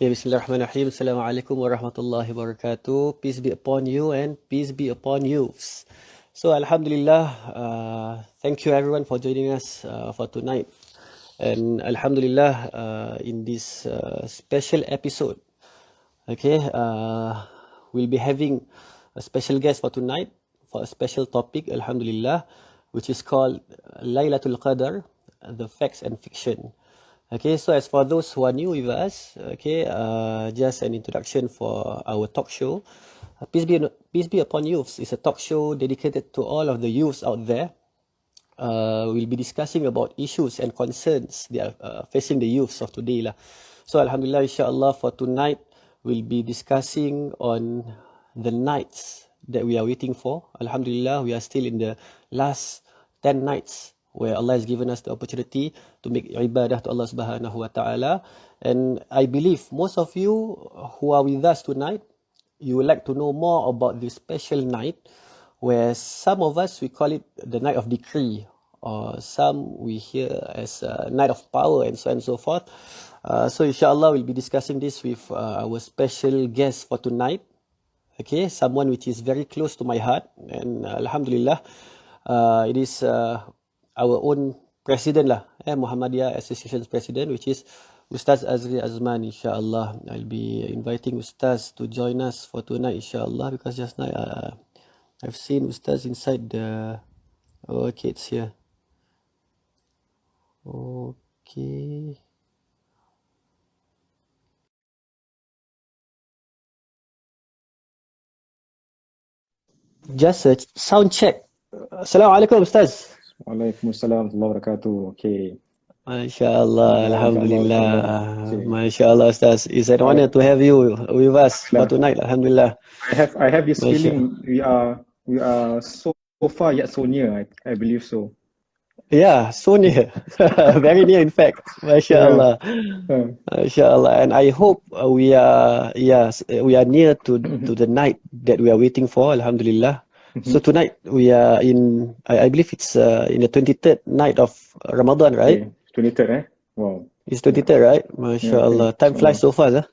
Okay, Bismillahirrahmanirrahim. Assalamualaikum warahmatullahi wabarakatuh. Peace be upon you and peace be upon youths. So, Alhamdulillah, uh, thank you everyone for joining us uh, for tonight. And Alhamdulillah, uh, in this uh, special episode, okay, uh, we'll be having a special guest for tonight for a special topic, Alhamdulillah, which is called Laylatul Qadr, the facts and fiction. Okay, so as for those who are new with us, okay, uh, just an introduction for our talk show. Uh, Peace be, Peace be upon youths is a talk show dedicated to all of the youths out there. Uh, we'll be discussing about issues and concerns that are uh, facing the youths of today lah. So Alhamdulillah, inshallah, for tonight we'll be discussing on the nights that we are waiting for. Alhamdulillah, we are still in the last ten nights where Allah has given us the opportunity to make ibadah to Allah Subhanahu wa taala. And I believe most of you who are with us tonight you would like to know more about this special night where some of us we call it the night of decree or some we hear as a night of power and so on and so forth. Uh, so inshallah we'll be discussing this with uh, our special guest for tonight. Okay someone which is very close to my heart and uh, alhamdulillah uh, it is uh, our own president lah, eh, Muhammadiyah Association's president, which is Ustaz Azri Azman, insyaAllah. I'll be inviting Ustaz to join us for tonight, insyaAllah, because just now uh, I've seen Ustaz inside the... Oh, okay, it's here. Okay. Just a sound check. Assalamualaikum, Ustaz. Waalaikumsalam warahmatullahi wabarakatuh. Okay. MashaAllah, Alhamdulillah. MashaAllah, Ustaz. It's an honor to have you with us for tonight, Alhamdulillah. I have I have this feeling we are we are so far yet so near. I, I believe so. Yeah, so near. Very near, in fact. MashaAllah. MashaAllah. And I hope we are, yes, we are near to, mm-hmm. to the night that we are waiting for, Alhamdulillah. So tonight we are in, I, I believe it's uh, in the 23rd night of Ramadan, right? okay. 23rd, eh? Wow. It's 23rd, right? MashaAllah. Time flies so fast, huh?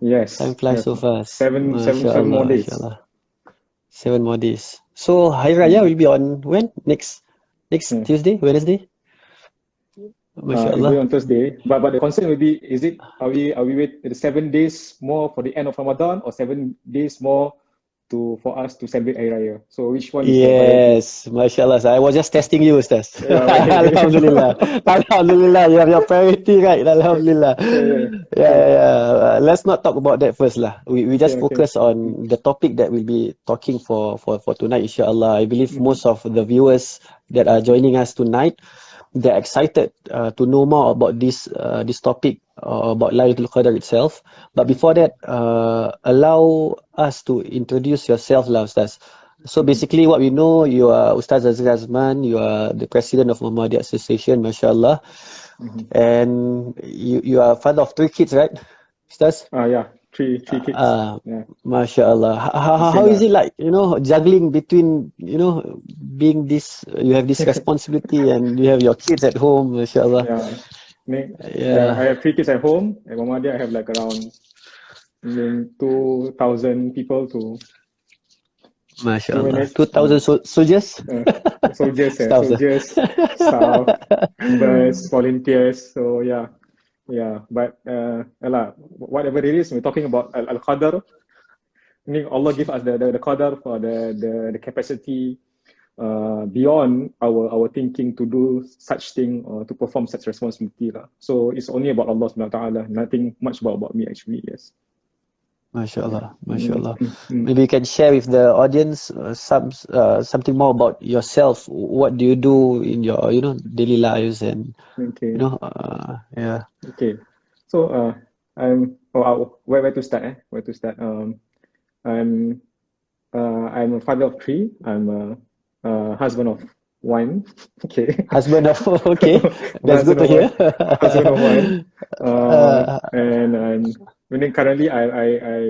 Yes. Time flies yes. so fast. Seven- seven- seven more days. Seven more days. So Hari Raya will be on when? Next next Hmm. Tuesday? Wednesday? Uh, it will be on Thursday. But but the concern will be is it are we are we wait the seven days more for the end of Ramadan or seven days more to for us to celebrate Hari Raya? So which one is? Yes, mashallah. I was just testing you, Ustaz. Yeah, okay. Alhamdulillah. Alhamdulillah. You have your priority right. Alhamdulillah. yeah. Yeah, yeah, yeah. Uh, let's not talk about that first lah. We we just Okay, okay. focus on the topic that we'll be talking for for for tonight, inshallah. I believe Mm-hmm. most of the viewers that are joining us tonight, they're excited uh, to know more about this uh, this topic uh, about Laylatul Qadr itself. But before that, uh, allow us to introduce yourself, lah, Ustaz. So basically, what we know, you are Ustaz Azri Azman, you are the president of Muhammadiyah Association, mashallah, Mm-hmm. and you you are father of three kids, right, Ustaz? Ah yeah. Three three kids. Ah, yeah. mashallah. How, how, how is it like, you know, juggling between, you know, being this, you have this responsibility and you have your kids at home, mashallah. Yeah. Yeah. yeah. I have three kids at home. At Muhammadiyah, I have like around mm, 2,000 people to Mashallah. minutes. 2000 so- soldiers? uh, soldiers, Staff, soldiers, staff, members, volunteers. So yeah, yeah. But uh, yalah, whatever it is, we're talking about al. I mean, Allah give us the the, the qadar for the the the capacity uh, beyond our our thinking to do such thing or to perform such responsibility lah. So it's only about Allah Subhanahu Wa Taala. Nothing much about about me actually. Yes. Mashallah, mashallah. Mm. Maybe you can share with the audience uh, some uh, something more about yourself. What do you do in your, you know, daily lives and, Okay. you know, uh, yeah. Okay. So uh I'm oh uh, where where to start eh? Where to start? Um I'm uh I'm a father of three. I'm a, uh husband of one. Okay. Husband of, okay, that's good to hear. husband of one. Uh, and I'm meaning currently I I I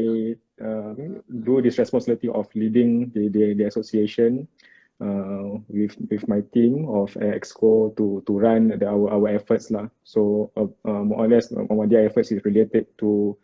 um, do this responsibility of leading the the, the association uh, with with my team of Exco to to run the, our our efforts lah. So uh, uh, more or less uh, Muhammadiyah efforts is related to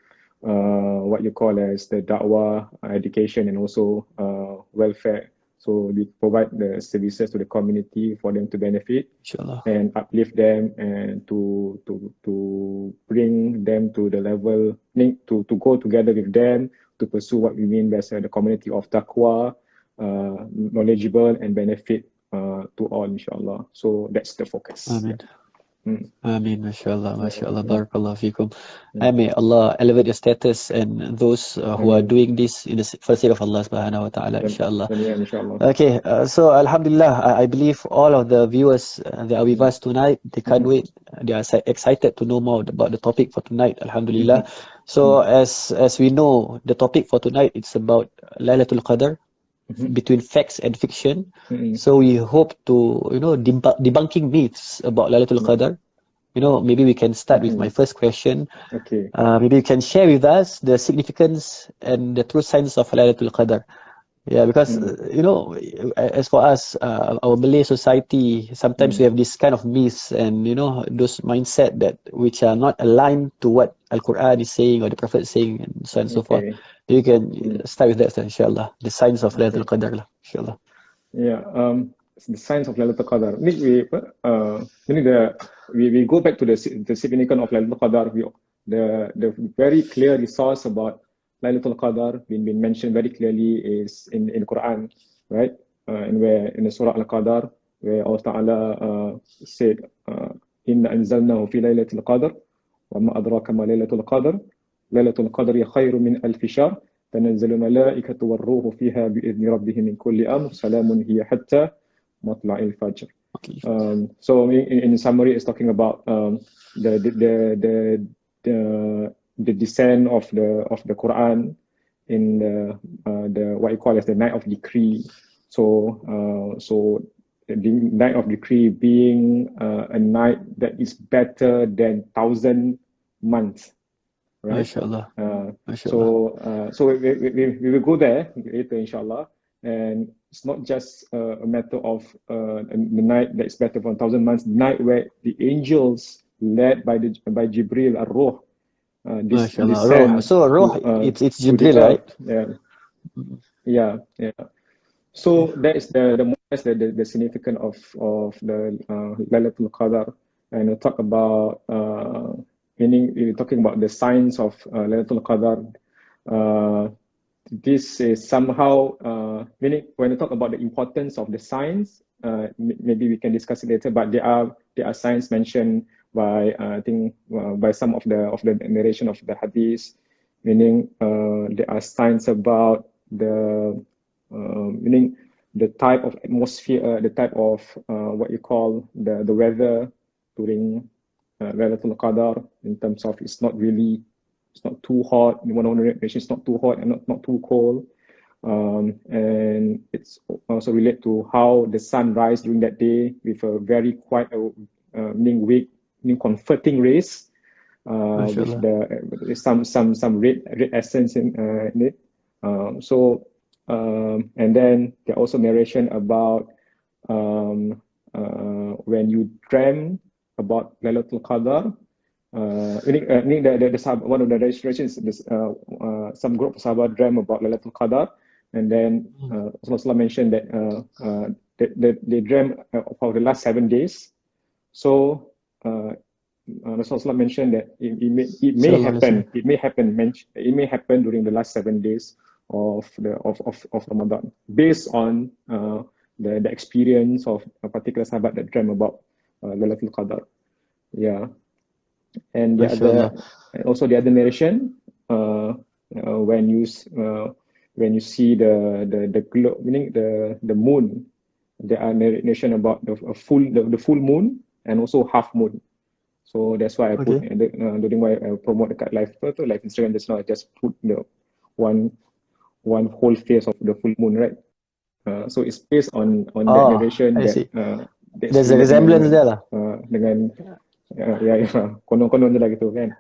uh, what you call as the da'wah, education, and also uh, welfare. So we provide the services to the community for them to benefit Inshallah. and uplift them and to to to bring them to the level to to go together with them to pursue what we mean by uh, the community of taqwa, uh, knowledgeable and benefit uh, to all inshallah. So that's the focus. Amen. Mm. Ameen, mashallah, mashallah, Mm. barakallah fikum. Mm. May Allah elevate your status and those uh, who are doing this in the for the sake of Allah subhanahu wa ta'ala, inshallah. Okay, uh, so Alhamdulillah, I, I believe all of the viewers uh, that are with us tonight, they can't Mhm. wait. They are excited to know more about the topic for tonight, Alhamdulillah. So as as we know, the topic for tonight it's about Laylatul Qadr Mhm. between facts and fiction. Mhm. So we hope to, you know, debunk debunking myths about Laylatul Mm. Qadr. You know, maybe we can start with my first question. Okay. Uh, maybe you can share with us the significance and the true signs of Laylatul Qadr. Yeah, because Mm. you know, as for us, uh, our Malay society, sometimes we have this kind of myths and you know those mindset that which are not aligned to what Al Quran is saying or the Prophet is saying, and so on and so forth. Okay. You can Mm. start with that, inshallah. The signs of Okay. Laylatul Qadr, lah, inshallah. Yeah, um, the signs of Lailatul Qadar. Ni we uh, ni the we, we go back to the the significance of Lailatul Qadar. We, the the very clear resource about Lailatul Qadar been been mentioned very clearly is in in Quran, right? Uh, in where in the Surah Al Qadar where Allah Taala uh, said, uh, "Inna anzalnahu fi Lailatul Qadar, wa ma adraka ma Lailatul Qadar, Lailatul Qadri khairu min alfi shahr." تنزل الملائكة والروح فيها بإذن ربهم من كل أمر سلام هي حتى مطلع الفجر. Okay. Um, so in, in summary, it's talking about um, the, the the the the the descent of the of the Quran in the uh, the what you call as the night of decree. So uh, so the night of decree being uh, a night that is better than thousand months, right? Inshallah. Uh, so, uh, so we, we, we, will go there later, inshallah. And it's not just uh, a matter of uh, the night that is better for a thousand months, night where the angels led by the by Jibril ar Uh, this MashaAllah. Ruh. So Ruh, uh, it's it's Jibril, right? Yeah, yeah, yeah. So that is the the that's the, the, the significance of of the uh, Lailatul Qadar, and we'll talk about uh, meaning we're talking about the signs of uh, Lailatul Qadar. Uh, this is somehow uh, meaning when we talk about the importance of the signs, uh, maybe we can discuss it later. But there are there are signs mentioned by uh, I think uh, by some of the of the narration of the hadith, meaning uh, there are signs about the meaning the type of atmosphere, the type of what you call the the weather during uh, Qadar in terms of it's not really it's not too hot. One of the narration is not too hot and not, not too cold. Um, and it's also relate to how the sun rise during that day with a very quite a uh, meaning weak, meaning comforting rays. Uh, with the some some some red red essence in, uh, in it. Um, so um, and then there also narration about um, uh, when you dream about Lailatul Qadar. Uh, ini, uh, ini the, the, the sahab, one of the this, uh, uh, some group of Sahabat dream about Lailatul Qadar, and then uh, Rasulullah mentioned that uh, uh, they, they, they dream uh, for the last seven days. So uh, Rasulullah mentioned that it, it may, it may happen, it may happen, it may happen during the last seven days of the of, of, of Ramadan, based on uh, the, the experience of a particular Sahabat that dream about uh, Lailatul Qadar. Yeah. And the Mashallah. other, and also the other narration, uh, uh, when you uh, when you see the the the glow, meaning the the moon, there are narration about the a full the, the full moon and also half moon. So that's why I put Okay. uh, the- uh, during why I promote dekat live apa tu live Instagram just now I just put the one one whole face of the full moon, right? Uh, so it's based on on that Oh, narration I that uh, There's a resemblance there lah. uh, dengan uh, ya ya konon-konon je lah gitu kan.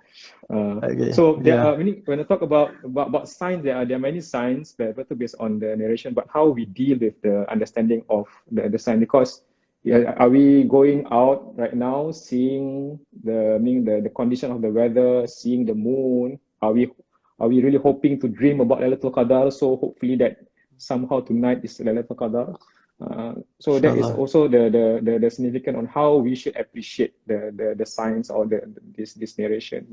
Uh, Okay. so there Yeah. are many when I talk about about, about signs there are there are many signs that are based on the narration but how we deal with the understanding of the, the sign because yeah, are we going out right now seeing the meaning the, the condition of the weather seeing the moon are we Are we really hoping to dream about Lailatul Qadar? So hopefully that somehow tonight is Lailatul Qadar. Uh, so that is also the, the the the significant on how we should appreciate the the the signs or the this this narration.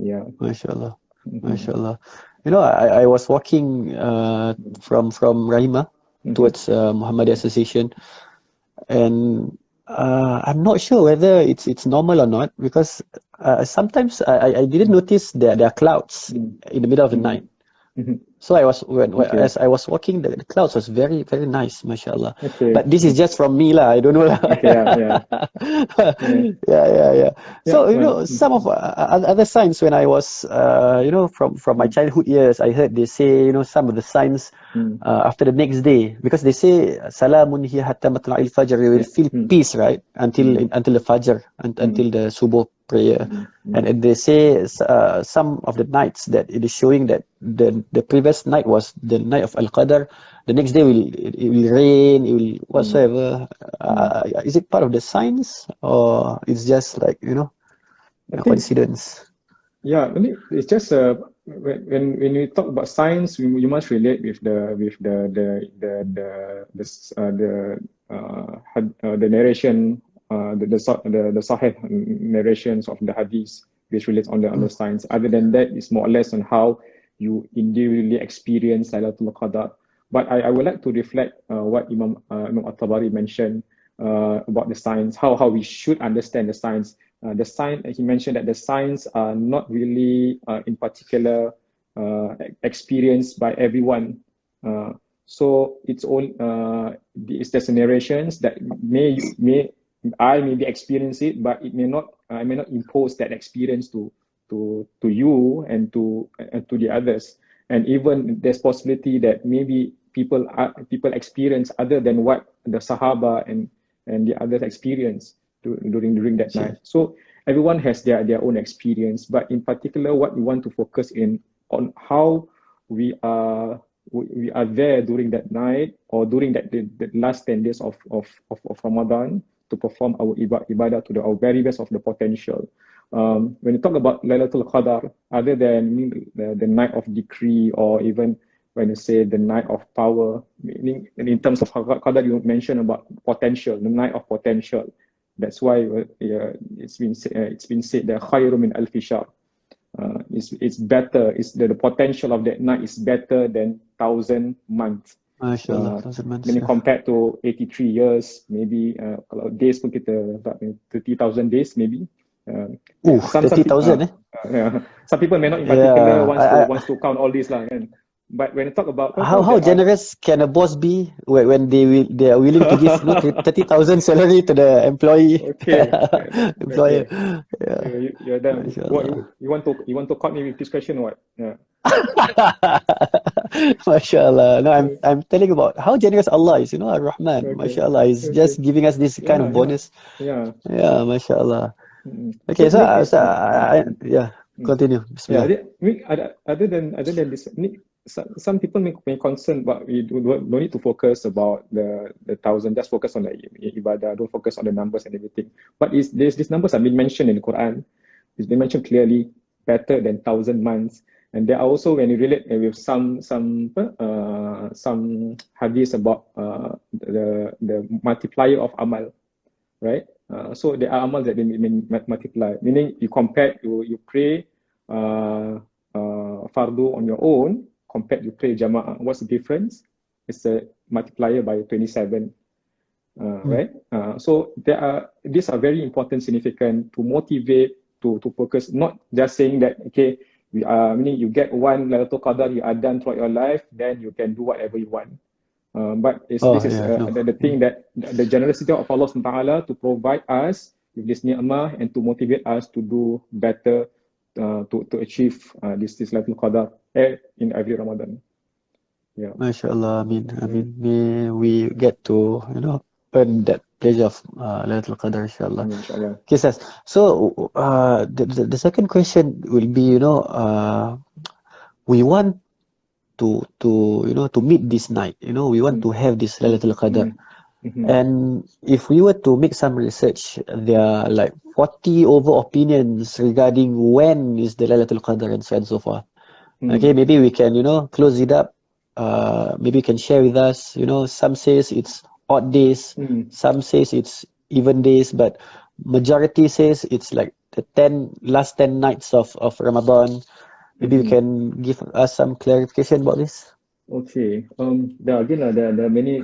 Yeah. MashaAllah. MashaAllah. You know, I, I was walking uh, from from Rahima Mhm. towards uh, Muhammadiyah Association, and uh, I'm not sure whether it's it's normal or not because uh, sometimes I, I- didn't notice that there are clouds Mm. in the middle of the Mhm. night. Mhm. So I was when, when Okay. as I was walking, the, the clouds was very very nice, mashallah. Okay. But this is just from me lah. I don't know lah. Okay, yeah, yeah. yeah, yeah, yeah. So Yeah, you know, some of uh, other signs when I was, uh, you know, from from my childhood years, I heard they say, you know, some of the signs Mm. uh, after the next day because they say salamun hiya hatta matla'il fajr you will feel Mm. peace right until until the fajr un- Mm. until the subuh prayer Mm. and, and they say uh, some of the nights that it is showing that the the previous night was the night of Al Qadr. the next day will it, will rain it will whatsoever. Uh, is it part of the signs or it's just like you know I a think- coincidence? Yeah, it's just uh, when when when you talk about science, we, you must relate with the with the the the the the uh, the uh, had, uh, the narration, uh, the the the, the sahih narrations of the hadith, which relates on the on the science. Other than that, it's more or less on how you individually experience Lailatul Qadar. But I, I would like to reflect uh, what Imam uh, Imam At-Tabari mentioned uh, about the science, how how we should understand the science. Uh, the sign he mentioned that the signs are not really uh, in particular uh, experienced by everyone. Uh, so it's all it's just narrations that may may I maybe experience it, but it may not I may not impose that experience to to to you and to uh, to the others. And even there's possibility that maybe people are, people experience other than what the Sahaba and and the others experience to, during during that Sure. night. So everyone has their their own experience, but in particular, what we want to focus in on how we are we, are there during that night or during that the, the last 10 days of, of, of, of Ramadan to perform our iba- ibadah to the our very best of the potential. Um, when you talk about Lailatul Qadar, other than the, the night of decree or even when you say the night of power, meaning in terms of Qadar, you mentioned about potential, the night of potential. That's why uh, yeah, it's been uh, it's been said that khairu min alfi shahr. Uh, it's it's better. It's the, the potential of that night is better than thousand months. Uh, thousand months When you yeah. compared to 83 years, maybe uh, kalau days pun kita 30,000 days maybe. Uh, Ooh, some- some 30,000 peop- eh yeah. Some people may not in Yeah, particular wants to I- I- wants to count all this lah kan. But when you talk about How how that are- generous can a boss be when, when they will they are willing to give you know, thirty thousand salary to the employee Okay. employer? Okay. Yeah. You, you're done. What you, you want to you want to cut me with this question or what? Yeah. Mashallah. No, I'm I'm telling about how generous Allah is. You know, Ar-Rahman. Okay. Mashallah. He's Okay. just giving us this kind Yeah, of yeah. bonus. Yeah. Yeah, Mashallah. Mm. Okay, so, Nick, so I, yeah, continue. Yeah, Bismillah. other, other than other than this, some, some people may, may concern, but we do, don't, don't need to focus about the the thousand. Just focus on the ibadah. Don't focus on the numbers and everything. But is there's these numbers have been mentioned in the Quran. It's been mentioned clearly, better than thousand months. And there are also when you relate uh, with some some uh, some hadiths about uh, the the multiplier of amal, right? Uh, so there are amal that they multiply, meaning you compare, you you pray uh, uh, fardu on your own, compared you pray jama'ah. What's the difference? It's a multiplier by 27, uh, right? Uh, so there are these are very important, significant to motivate to to focus, not just saying that okay, we are meaning you get one Lailatul Qadar, you are done throughout your life, then you can do whatever you want. Uh, but it's, Oh, this is yeah, uh, no. the, the thing that the generosity of Allah ta'ala to provide us with this ni'mah and to motivate us to do better uh, to, to achieve uh, this this Lailatul Qadar eh, in every Ramadan. Yeah. MashaAllah. I mean, I mean, may we get to, you know, earn that pleasure of uh, Laylatul Qadr, inshallah. Inshallah. Okay, Sas. So, uh, the, the, the second question will be, you know, uh, we want to, to, you know, to meet this night, you know, we want to have this Laylatul Qadr. Mhm. And if we were to make some research, there are like 40 over opinions regarding when is the Laylatul Qadr and so on and so forth. Mm. Okay, maybe we can, you know, close it up. Uh, maybe you can share with us, you know, some says it's odd days, Mm. some says it's even days, but majority says it's like the 10 last 10 nights of, of Ramadan. Maybe you Mhm. can give us some clarification about this. Okay. Um. There again, uh, there, there are many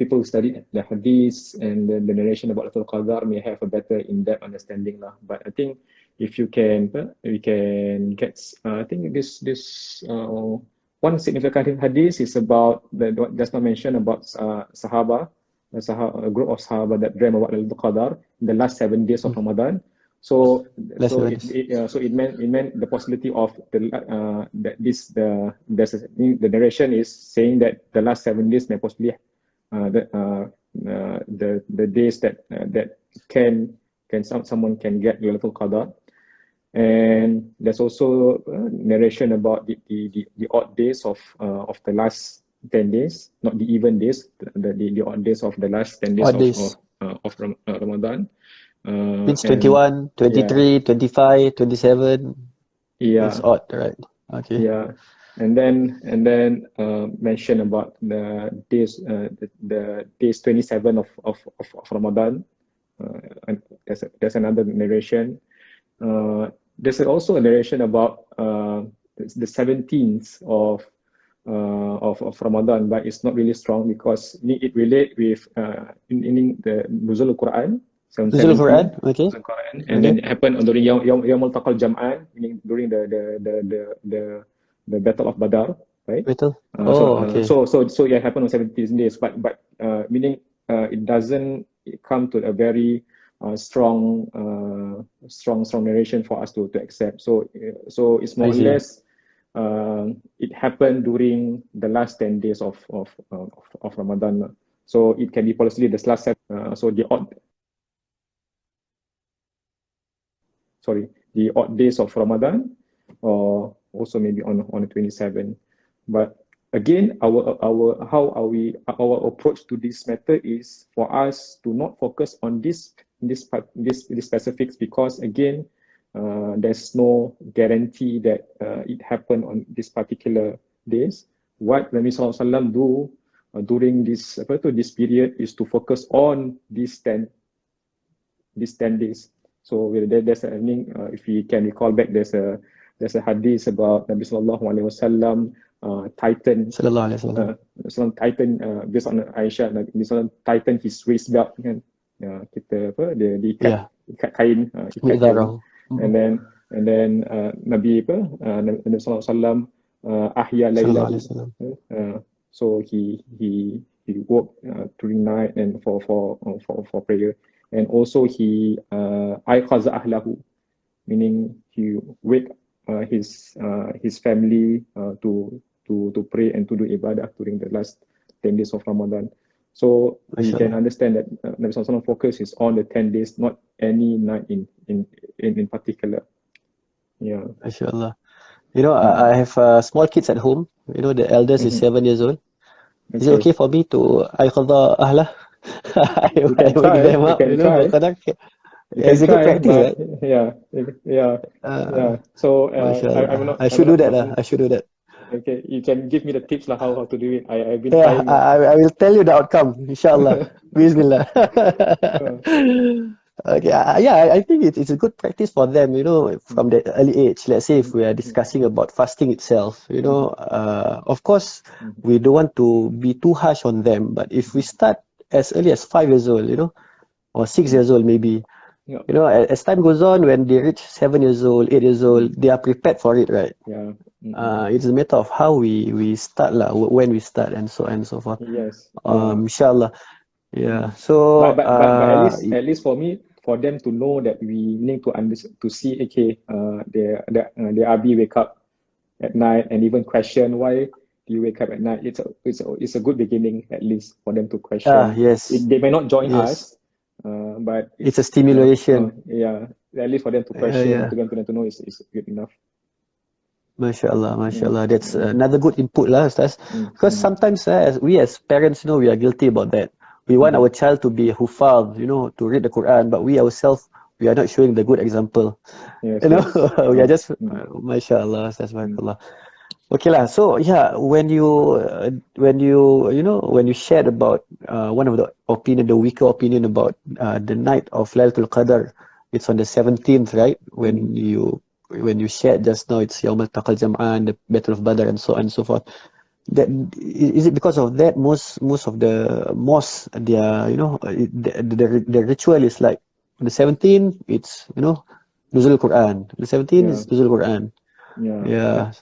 people who study the hadith and the, the narration about Al Qadar may have a better in-depth understanding lah. But I think if you can, uh, we can get. Uh, I think this this uh, one significant hadith is about the what just now mentioned about uh, Sahaba, a, Sahaba, a group of Sahaba that dream about Al Qadar in the last seven days of Ramadan. So so it, it uh, so it meant it meant the possibility of the uh that this the there's a, the narration is saying that the last seven days may possibly uh the uh, uh the the days that uh, that can can some someone can get Lailatul Qadar and there's also uh, narration about the, the the the odd days of uh, of the last 10 days not the even days the the, the odd days of the last 10 days Odd of days. of, uh, of Ram- uh, Ramadan uh, and 21, 23, 25, 27. yeah It's odd, right? Okay. Yeah, and then and then uh, mention about the days uh, the, the days twenty seven of, of of Ramadan. Uh, and there's a, there's another narration. Uh, there's also a narration about uh, the seventeenth of uh, of of Ramadan, but it's not really strong because it it relate with uh, in, in the Nuzul Quran. Nuzul 17 Quran, okay. Nuzul Quran, and then it happened during Yom Yom Taqal Jam'an, meaning during the the the the the, the Battle of Badar, right? Betul. Uh, so, Oh, uh, okay. so so so it happened on 17 days, but but uh, meaning uh, it doesn't come to a very uh, strong uh, strong strong narration for us to to accept. So uh, so it's more or less uh, it happened during the last 10 days of of uh, of, of Ramadan. So it can be possibly the last uh, so the odd sorry the odd days of Ramadan or also maybe on on the 27 but again our our how are we our approach to this matter is for us to not focus on this this this this specifics because again uh, there's no guarantee that uh, it happened on this particular days. What Nabi Sallallahu do uh, during this this period is to focus on these 10 these 10 days so with there, there's a I mean, uh, if you can recall back there's a there's a hadith about Nabi Sallallahu Alaihi Wasallam uh, tighten Sallallahu Alaihi Wasallam. uh, Sallam tighten uh, based on Aisyah Nabi Sallam tighten his waist belt kan uh, kita apa dia diikat Yeah. ikat kain uh, ikat kain. Mi'zarah. and then and then uh, Nabi apa uh, Nabi Sallallahu Alaihi Wasallam uh, ahya Sallallahu layla Alaihi Wasallam. uh, so he he he worked uh, during night and for for uh, for for prayer and also he uh ahlahu meaning he wake uh, his uh, his family uh, to to to pray and to do ibadah during the last 10 days of Ramadan so we can understand that uh, Nabi Sallallahu focus is on the 10 days not any night in in in, in particular yeah Masya Allah. You know, I, I have uh, small kids at home. You know, the eldest is Mhm. seven years old. Is it okay for me to ayqadha ahlah? I You can wake them you up, you know, try. kadang-kadang Yeah, it's a good practice, right? yeah yeah Uh, yeah so uh, I, I'm not I should I'm do that lah. I should do that. okay you can give me the tips lah how, how to do it I, I've been Yeah, trying I, I I will tell you the outcome, inshallah. Bismillah. Okay, uh, yeah, I, I think it, it's a good practice for them, you know, from the early age. Let's say if we are discussing about fasting itself, you know, uh, of course, we don't want to be too harsh on them, but if we start as early as five years old, you know, or six years old maybe, Yeah. you know, as, as time goes on, when they reach seven years old, eight years old, they are prepared for it, right? yeah Mm, Uh, it's a matter of how we, we start, lah, wh- when we start, and so on and so forth. yes Um, inshallah. Yeah. So, but, but, but, but at uh, least at least for me for them to know that we need to under, to see okay uh their their uh, their Abi wake up at night and even question why you wake up at night it's a, it's a, it's a good beginning at least for them to question ah, yes, it, they may not join Yes. us uh, but it's a stimulation. uh, yeah at least for them to Yeah, question yeah. to them to them to know is, is good enough MashaAllah, MashaAllah. That's another good input, lah, Ustaz. Mm, Because mm. sometimes, uh, as we as parents, you know, we are guilty about that. We want our child to be hufaz, you know, to read the Quran, but we ourselves, we are not showing the good example. yes, You know, yes. we are just, Mm. uh, MashaAllah, Ustaz, MashaAllah. Okay lah. So yeah, when you uh, when you you know when you shared about uh, one of the opinion, the weaker opinion about uh, the night of Laylatul Qadr, it's on the seventeenth, right? When you when you shared just now, it's Yawm al-Taqal Jam'an, the Battle of Badr, and so on and so forth. That is it because of that most most of the mosques, their you know the, the the ritual is like the seventeenth, it's you know Nuzul Quran. The seventeenth is Nuzul Quran. Yeah. Yeah.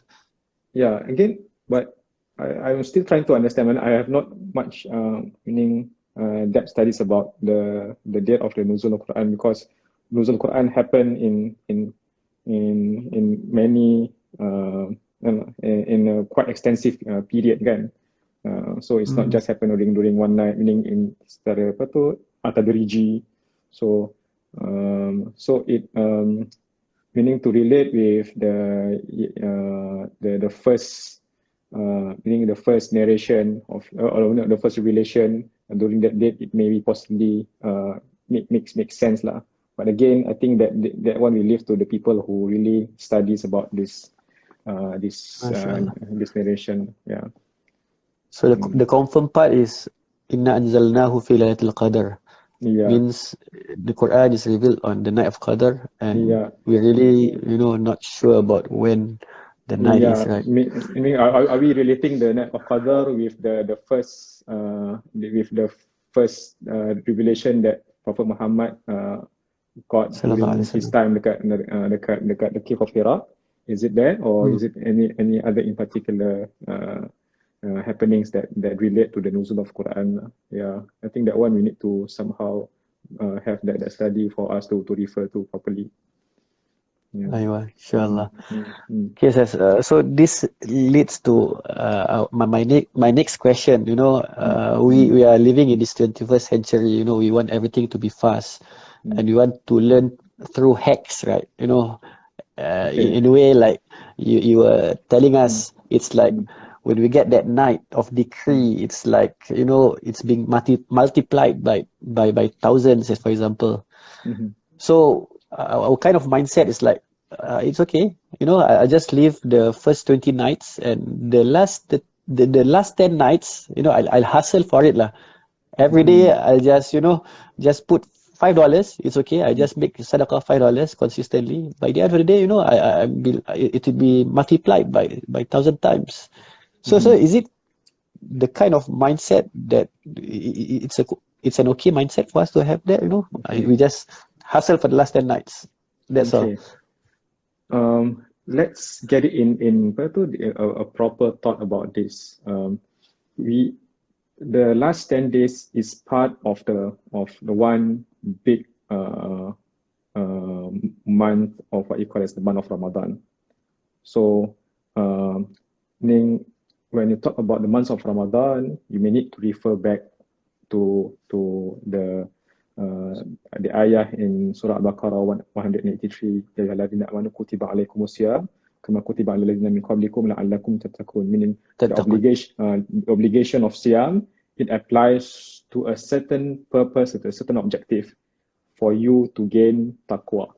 Yeah, again, but I, I'm still trying to understand. And I have not much uh, meaning uh, depth studies about the the date of the Nuzul Quran because Nuzul Quran happened in in in in many uh, in, in a quite extensive uh, period kan. Uh, so it's not Mm. just happen during during one night, meaning in secara apa tu atadriji. So um, so it um, meaning to relate with the uh, the the first uh, meaning the first narration of uh, no, the first revelation during that date it may be possibly uh, make makes makes sense lah. But again, I think that that one we leave to the people who really studies about this uh, this uh, this narration. Yeah. So the, the confirmed part is Inna anzalnahu fi laylatul qadr Yeah. means the Quran is revealed on the night of Qadr and Yeah. we're really you know not sure about when the night is Yeah, right. me- I mean, are, are- we relating the night of Qadr with the the first uh with the first uh, revelation that Prophet Muhammad uh got during his time dekat uh, dekat dekat the cave of Hira? Is it there or Hmm. is it any any other in particular uh, uh, happenings that that relate to the nuzul of Quran? Yeah, I think that one we need to somehow uh, have that, that study for us to to refer to properly. Yeah. Aywa, inshallah. Mm, mm, Okay, yes, uh, so this leads to uh, my my, ne- my next question. You know, uh, we we are living in this 21st century. You know, we want everything to be fast, mm. and we want to learn through hacks, right? You know, uh, Okay. in, in a way like you you were telling us, it's like Mm. When we get that night of decree, it's like you know, it's being multi- multiplied by by by thousands, as for example. Mhm. So uh, our kind of mindset is like, uh, it's okay. You know, I, I just live the first 20 nights and the last the, the, the last 10 nights, you know, I'll, I'll hustle for it lah. Every day I'll just, you know, just put five dollars. It's okay. I just make sadaqah five dollars consistently. By the end of the day, you know, I, I, I be, it will be multiplied by by thousand times. So so is it the kind of mindset that it's a it's an okay mindset for us to have that, you know? I- We just hustle for the last 10 nights. That's all. Okay. Um, let's get it in in apa tu, the- a, a proper thought about this. Um, we the last 10 days is part of the of the one big uh, uh, month of what you call as the month of Ramadan. So um, meaning when you talk about the months of Ramadan, you may need to refer back to to the uh, the ayah in Surah Al-Baqarah 183 ya ayyuhallazina amanu kutiba alaikumus siyam kama kutiba alal ladzina min qablikum la'allakum tattaqun meaning the obligation uh, obligation of siyam it applies to a certain purpose to a certain objective for you to gain taqwa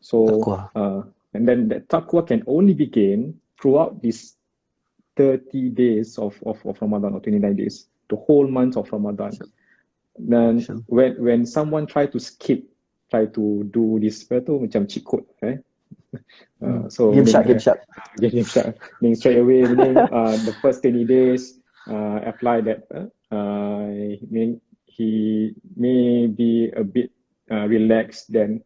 so Taqwa. uh, and then that taqwa can only be gained throughout these 30 days of, of, of Ramadan or 29 days, the whole month of Ramadan. Then Sure. when when someone try to skip, try to do this apa tu macam cheat code, eh? Uh, so Game shark, game uh, shark. Get shot. Meaning straight away, meaning uh, the first 20 days, uh, apply that. Uh, uh, mean he may be a bit uh, relaxed, then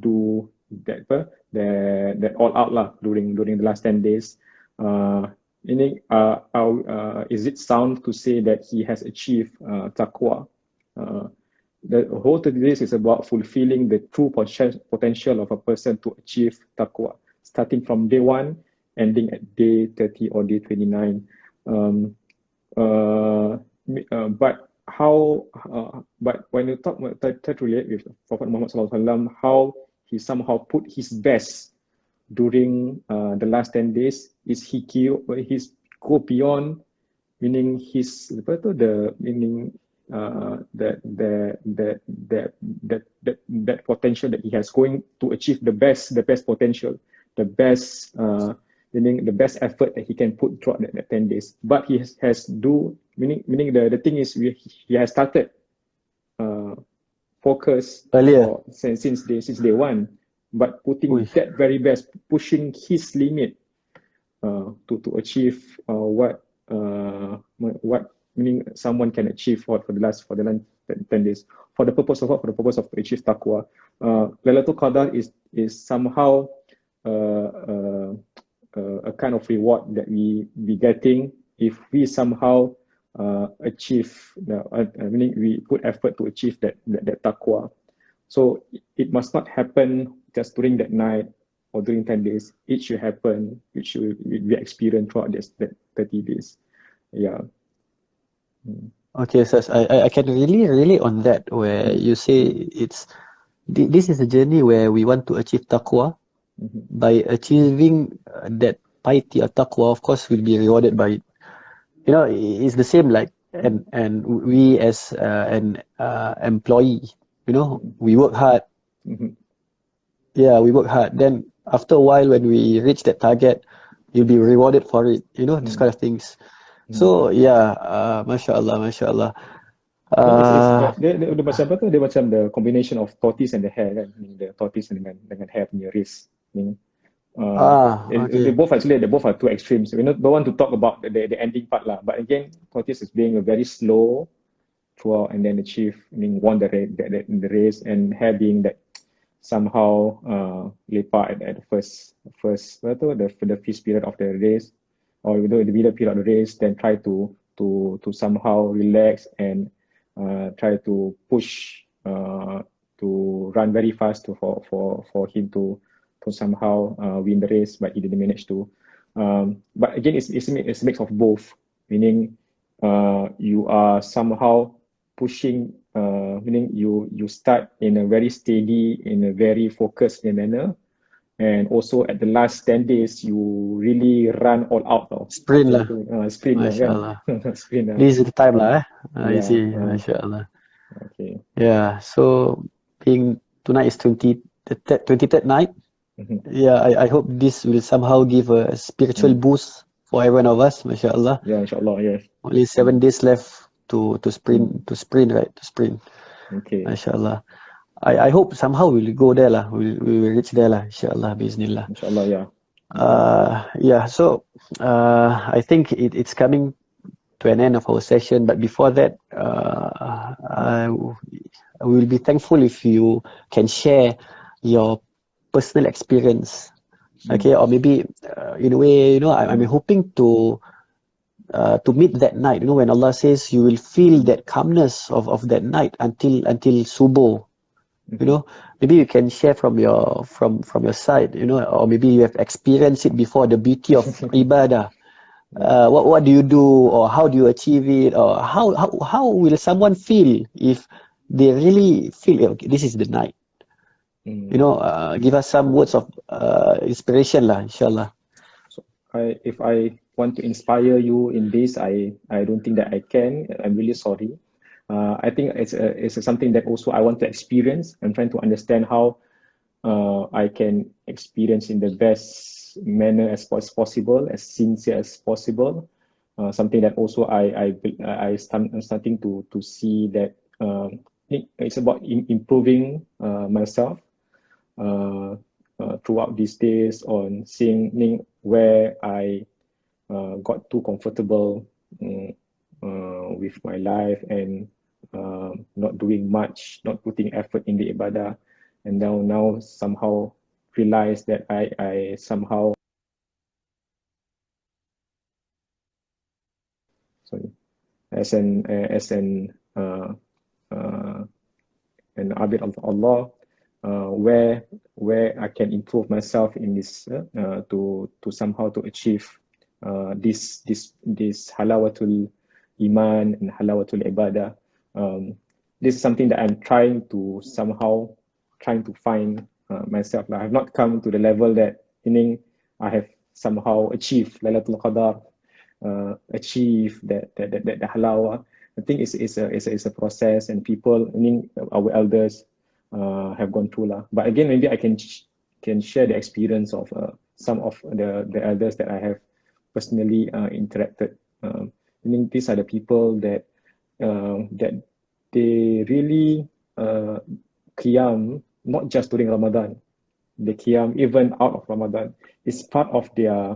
do that uh, that that all out lah during during the last 10 days. Uh, meaning, uh, uh, is it sound to say that he has achieved uh, taqwa? Uh, the whole 30 days is about fulfilling the true poten- potential of a person to achieve taqwa, starting from day one, ending at day 30 or day 29. Um, uh, uh, but how, uh, but when you talk, try, try relate with Prophet Muhammad how he somehow put his best during uh, the last 10 days is he go, he's go beyond meaning his apa tu the meaning uh, that that that that that that that potential that he has going to achieve the best the best potential the best uh, meaning the best effort that he can put throughout that, that 10 days. But he has, has do meaning meaning the, the thing is we, he has started uh focus Earlier. since since day since day one, but putting Ui. that very best, pushing his limit uh to to achieve uh what uh what meaning someone can achieve for for the last for the last 10 days. For the purpose of what? For the purpose of to achieve taqwa. Uh Lailatul Qadar is is somehow uh, uh, uh, a kind of reward that we be getting if we somehow uh, achieve uh, uh, meaning we put effort to achieve that that, that taqwa. So it must not happen just during that night or during 10 days it should happen it should be experienced throughout this that 30 days yeah Mm. Okay, so I, I can really relate on that where you say it's this is a journey where we want to achieve taqwa. Mhm. By achieving uh, that piety or taqwa, of course, we'll be rewarded by it. You know, it's the same like and and we as uh, an uh, employee, you know, we work hard. Mhm. Yeah, we work hard. Then after a while, when we reach that target, you'll be rewarded for it. You know, these Mm. kind of things. So yeah, uh, masya Allah, masya Allah. So it's, it's, Uh, dia, dia, dia macam apa tu? Dia macam the combination of tortoise and the hare kan? The tortoise dengan dengan hare punya race. Meaning, uh, ah, okay. they both actually they both are two extremes. We not, don't want to talk about the, the, the ending part lah. But again, tortoise is being a very slow throughout and then achieve, I mean, won the, the, the, the race and hare being that somehow uh, lepak at, at the first first apa the the first period of the race or the middle period of the race then try to to to somehow relax and uh, try to push uh, to run very fast to for for for him to to somehow uh, win the race but he didn't manage to. Um, but again it's, it's, it's a mix of both meaning uh, you are somehow pushing uh, meaning you you start in a very steady in a very focused manner and also at the last 10 days you really run all out tau. Sprint lah. uh, sprint lah kan sprint lah This is the time lah, eh? I Yeah, see. uh. Masya okay Yeah. So being tonight is twenty the twenty third night. Mhm. Yeah, I, I hope this will somehow give a spiritual Mm. boost for every one of us. masyaallah yeah inshallah yes Only seven days left to to sprint to sprint right to sprint. okay Masya Allah. I I hope somehow we'll go there lah. We'll we will reach there lah. Inshallah. Bismillah. inshallah yeah Uh, yeah, so uh, I think it, it's coming to an end of our session. But before that, uh, I, will be thankful if you can share your personal experience. Okay, or maybe uh, in a way, you know, I, I'm hoping to uh, to meet that night. You know, when Allah says you will feel that calmness of, of that night until until subuh you know. Maybe you can share from your from from your side you know or maybe you have experienced it before the beauty of ibadah. Uh, what what do you do or how do you achieve it? Or how how, how will someone feel if they really feel "Eh, okay, this is the night Mm. you know uh, give us some words of uh, inspiration lah inshallah. I, if I want to inspire you in this, I, I don't think that I can. I'm really sorry. Uh, I think it's a, it's something that also I want to experience. I'm trying to understand how uh, I can experience in the best manner as pos- possible, as sincere as possible. Uh, something that also I I I start, I'm starting to to see that um, it- it's about im- improving uh, myself uh, uh, throughout these days on seeing where I uh, got too comfortable mm, uh, with my life and um not doing much, not putting effort in the ibadah, and now now somehow realize that I I somehow sorry. As an uh, as an uh, uh, an abid of Allah uh, where where I can improve myself in this uh, uh, to to somehow to achieve uh, this this this halawatul iman and halawatul ibadah. Um, this is something that I'm trying to somehow trying to find uh, myself. I have not come to the level that meaning I have somehow achieved Lailatul Qadar, uh, achieve that that that, that the halawa. I think it's, it's a it's a it's a process and people, meaning our elders, uh, have gone through lah. But again, maybe I can can share the experience of uh, some of the the elders that I have personally uh, interacted. Um, I mean, these are the people that uh, that they really uh, qiyam not just during Ramadan. They qiyam even out of Ramadan. It's part of their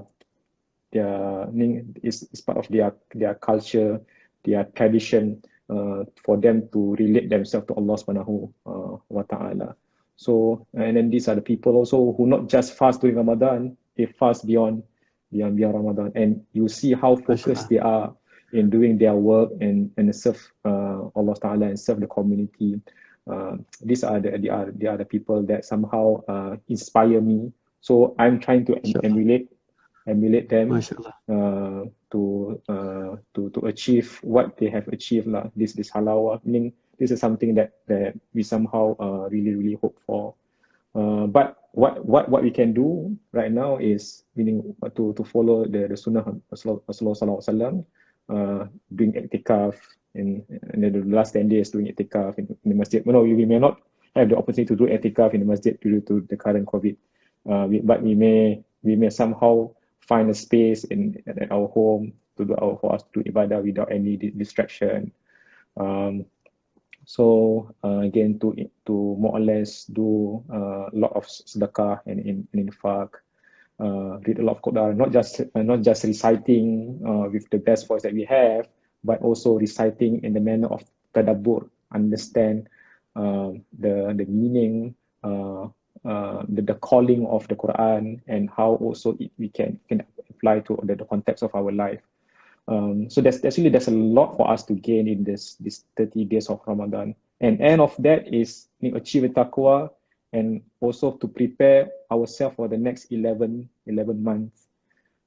their I mean, it's, it's part of their their culture, their tradition uh, for them to relate themselves to Allah Subhanahu uh, wa Taala. So and then these are the people also who not just fast during Ramadan, they fast beyond beyond beyond Ramadan, and you see how focused they are in doing their work and and serve uh, Allah Taala and serve the community. Uh, these are the, the are the are the people that somehow uh, inspire me. So I'm trying to em- emulate emulate them uh, to uh, to to achieve what they have achieved lah. This this halawa meaning this is something that that we somehow uh, really really hope for. Uh, but what what what we can do right now is meaning to to follow the the sunnah Rasulullah Sallallahu Alaihi Wasallam, uh, doing iktikaf in, in the last 10 days doing iktikaf in, in the masjid. No, we may not have the opportunity to do iktikaf in the masjid due to the current COVID, uh, we, but we may we may somehow find a space in at our home to do our for us to do ibadah without any di- distraction. Um, so uh, again to to more or less do uh, a lot of sedekah and in, and infaq, uh, read a lot of Quran, not just uh, not just reciting uh, with the best voice that we have, but also reciting in the manner of tadabbur, understand uh, the the meaning, uh, uh, the, the calling of the Quran, and how also it, we can can apply to the, the context of our life. Um, so there's actually there's a lot for us to gain in this this 30 days of Ramadan. And end of that is you know, achieve taqwa and also to prepare ourselves for the next 11, 11 months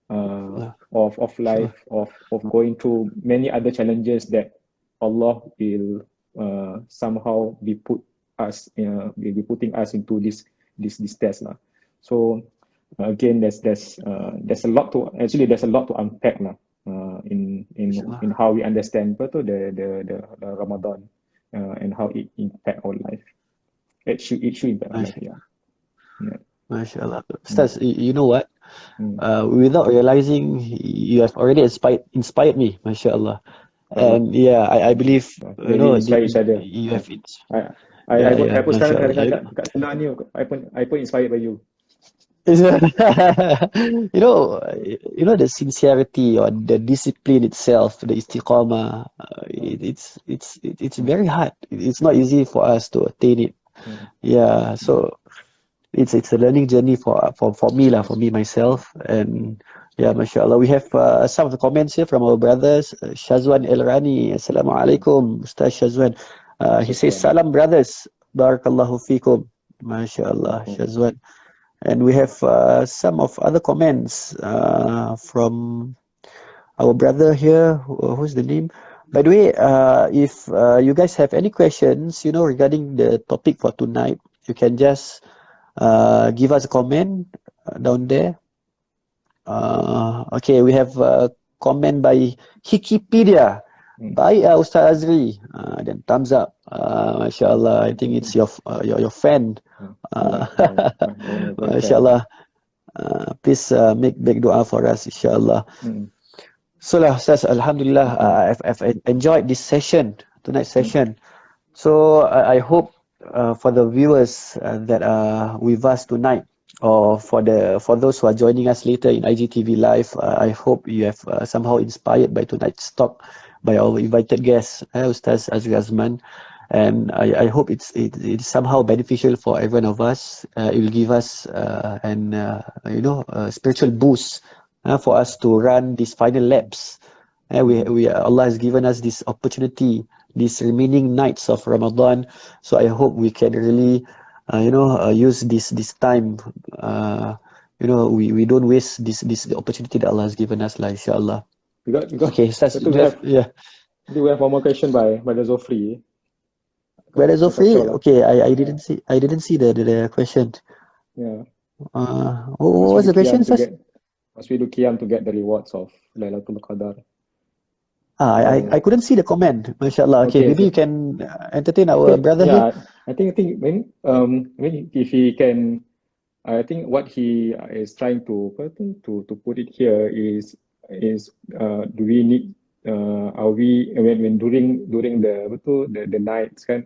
uh, of, of life, of, of going through many other challenges that Allah will uh, somehow be put us, uh, will be putting us into this this this test lah. So again, there's there's uh, there's a lot to actually there's a lot to unpack lah. Uh, in in in how we understand betul the the the, the Ramadan uh, and how it impact our life. It should it should impact our life, yeah. MashaAllah. Ustaz, y- you know what? Mm. Uh, without realizing, you have already inspired inspired me, MashaAllah. And yeah, I, I believe, you Really know, inspire the- each other. you have ins- I I Yeah, I, pun yeah, I pun sekarang Masya kadang-kadang Allah. kat sebelah ni I pun I pun inspired by you. you know, you know the sincerity or the discipline itself, the istiqamah. Uh, it, it's it's it, it's very hard. It's not easy for us to attain it. Mm. Yeah, so it's it's a learning journey for for for me lah, for me myself, and yeah, mashallah. We have uh, some of the comments here from our brothers. Uh, Shazwan El Rani, Assalamu alaikum, Ustaz Shazwan. Uh, he says, Salam brothers, Barakallahu fikum, mashallah, Shazwan. And we have uh, some of other comments uh, from our brother here. Who- Who's the name? By the way, uh, if uh, you guys have any questions, you know, regarding the topic for tonight, you can just uh, give us a comment uh, down there. Uh, okay, we have a comment by Hikipedia Hmm. uh, Ustaz Azri. Uh, then thumbs up. Uh, mashallah, I think it's your uh, your your fan. Uh, Mashallah. Uh, please uh, make big dua for us, inshallah. Mm. So lah, Ustaz, Alhamdulillah, uh, I've, I've enjoyed this session, tonight's session. So I, I hope uh, for the viewers uh, that are with us tonight, or for the for those who are joining us later in IGTV Live, uh, I hope you have uh, somehow inspired by tonight's talk by our invited guest, uh, Ustaz Azri Azman. And I, I hope it's it, it's somehow beneficial for every one of us. Uh, it will give us uh, an uh, you know spiritual boost uh, for us to run these final laps. We we Allah has given us this opportunity, these remaining nights of Ramadan. So I hope we can really you know use this this time. You know we, we don't waste this this opportunity that Allah has given us, lah. Inshallah. We got we got Okay, do you have, yeah. do we have one more question by the Zofri? Brother Zofri, okay, I, I didn't see I didn't see the the, the question. Yeah. Uh, what, what was the we question, get- Must we do qiyam to get the rewards of Lailatul Qadar? Ah, I, I I couldn't see the comment. Mashallah. Okay, Okay, maybe so- you can uh, entertain our brother here. yeah, I think I think when um when if he can I think what he is trying to to to put it here is is uh, do we need uh, are we when, when during during the apa tu, the the nights kan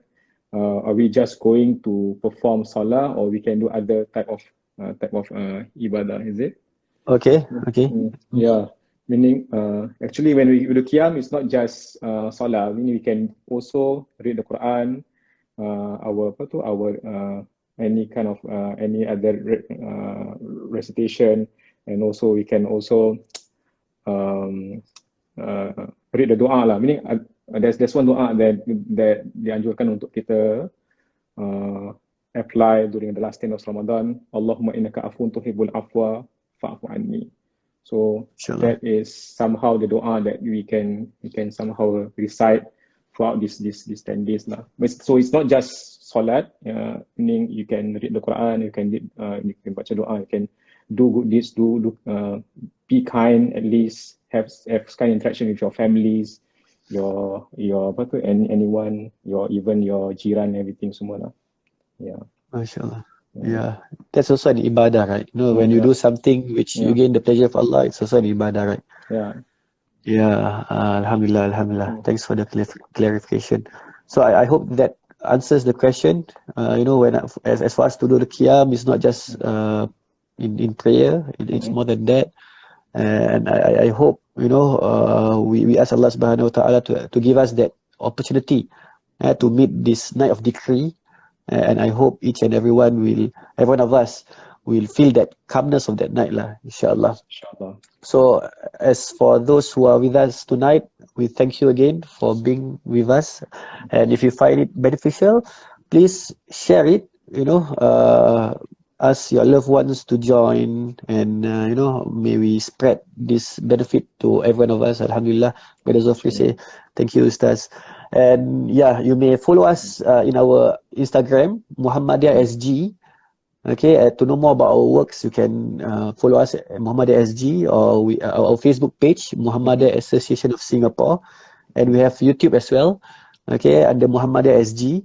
uh, are we just going to perform salah or we can do other type of uh, type of uh, ibadah is it? Okay, okay. Mm, yeah. Meaning uh, actually when we do qiyam it's not just uh, salah meaning we can also read the Quran uh, our apa tu our uh, any kind of uh, any other uh, recitation. And also we can also um, uh, read the doa lah meaning uh, there's there's one doa that that dianjurkan untuk kita uh, apply during the last 10 of Ramadan Allahumma innaka afun tuhibbul afwa fa'fu anni so Inshallah. that is somehow the doa that we can we can somehow recite throughout this this this 10 days lah. So it's not just solat, uh, meaning you can read the Quran, you can read, uh, you can baca doa, you can do good deeds, do, do uh, be kind at least, have have kind interaction with your families, your your apa tu, any, anyone, your even your jiran, everything semua lah. Yeah. MashaAllah. Yeah, that's also an ibadah, right? You know, when you Yeah. do something which you gain the pleasure of Allah, it's also an ibadah, right? Yeah. Yeah, uh, Alhamdulillah, Alhamdulillah. Thanks for the clarif- clarification. So I, I hope that answers the question. Uh, you know, when as as far as to do the qiyam, it's not just uh, in in prayer. It, it's more than that. And I, I- hope you know uh, we we ask Allah Subhanahu Wa Taala to to give us that opportunity uh, to meet this night of decree. And I hope each and everyone will, every one of us will feel that calmness of that night, lah. Inshallah. Inshallah. So, as for those who are with us tonight, we thank you again for being with us. And if you find it beneficial, please share it. You know, uh, ask your loved ones to join, and uh, you know, may we spread this benefit to every one of us. Alhamdulillah. The Zofri say, thank you, Ustaz. And yeah, you may follow us uh, in our Instagram, Muhammadiyah SG. Okay, uh, to know more about our works, you can uh, follow us at Muhammadiyah SG or we, uh, our Facebook page, Muhammadiyah Association of Singapore, and we have YouTube as well. Okay, under Muhammadiyah SG.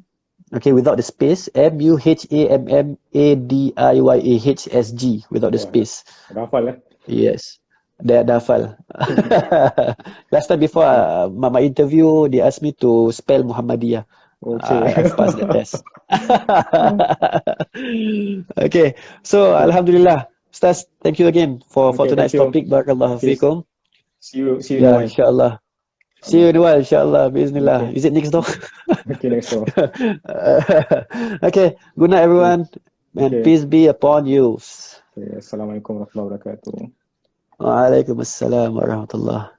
Okay, without the space, M U H A M M A D I Y A H S G, without the space. Dah hafal eh? Yes, dah dah hafal. Last time before uh, my, my interview, they asked me to spell Muhammadiyah. Okay. I, I've passed the test. okay, so Alhamdulillah. Ustaz, thank you again for, for Okay, tonight's thank you. topic. Barakallahu fikum. See you see you Yeah, in inshallah. See you in a while, inshallah. Bismillah. Okay. Is it next door? Okay, next door. okay, good night, everyone. And Okay. peace be upon you. Okay, Assalamualaikum warahmatullahi wabarakatuh. Waalaikumsalam warahmatullah.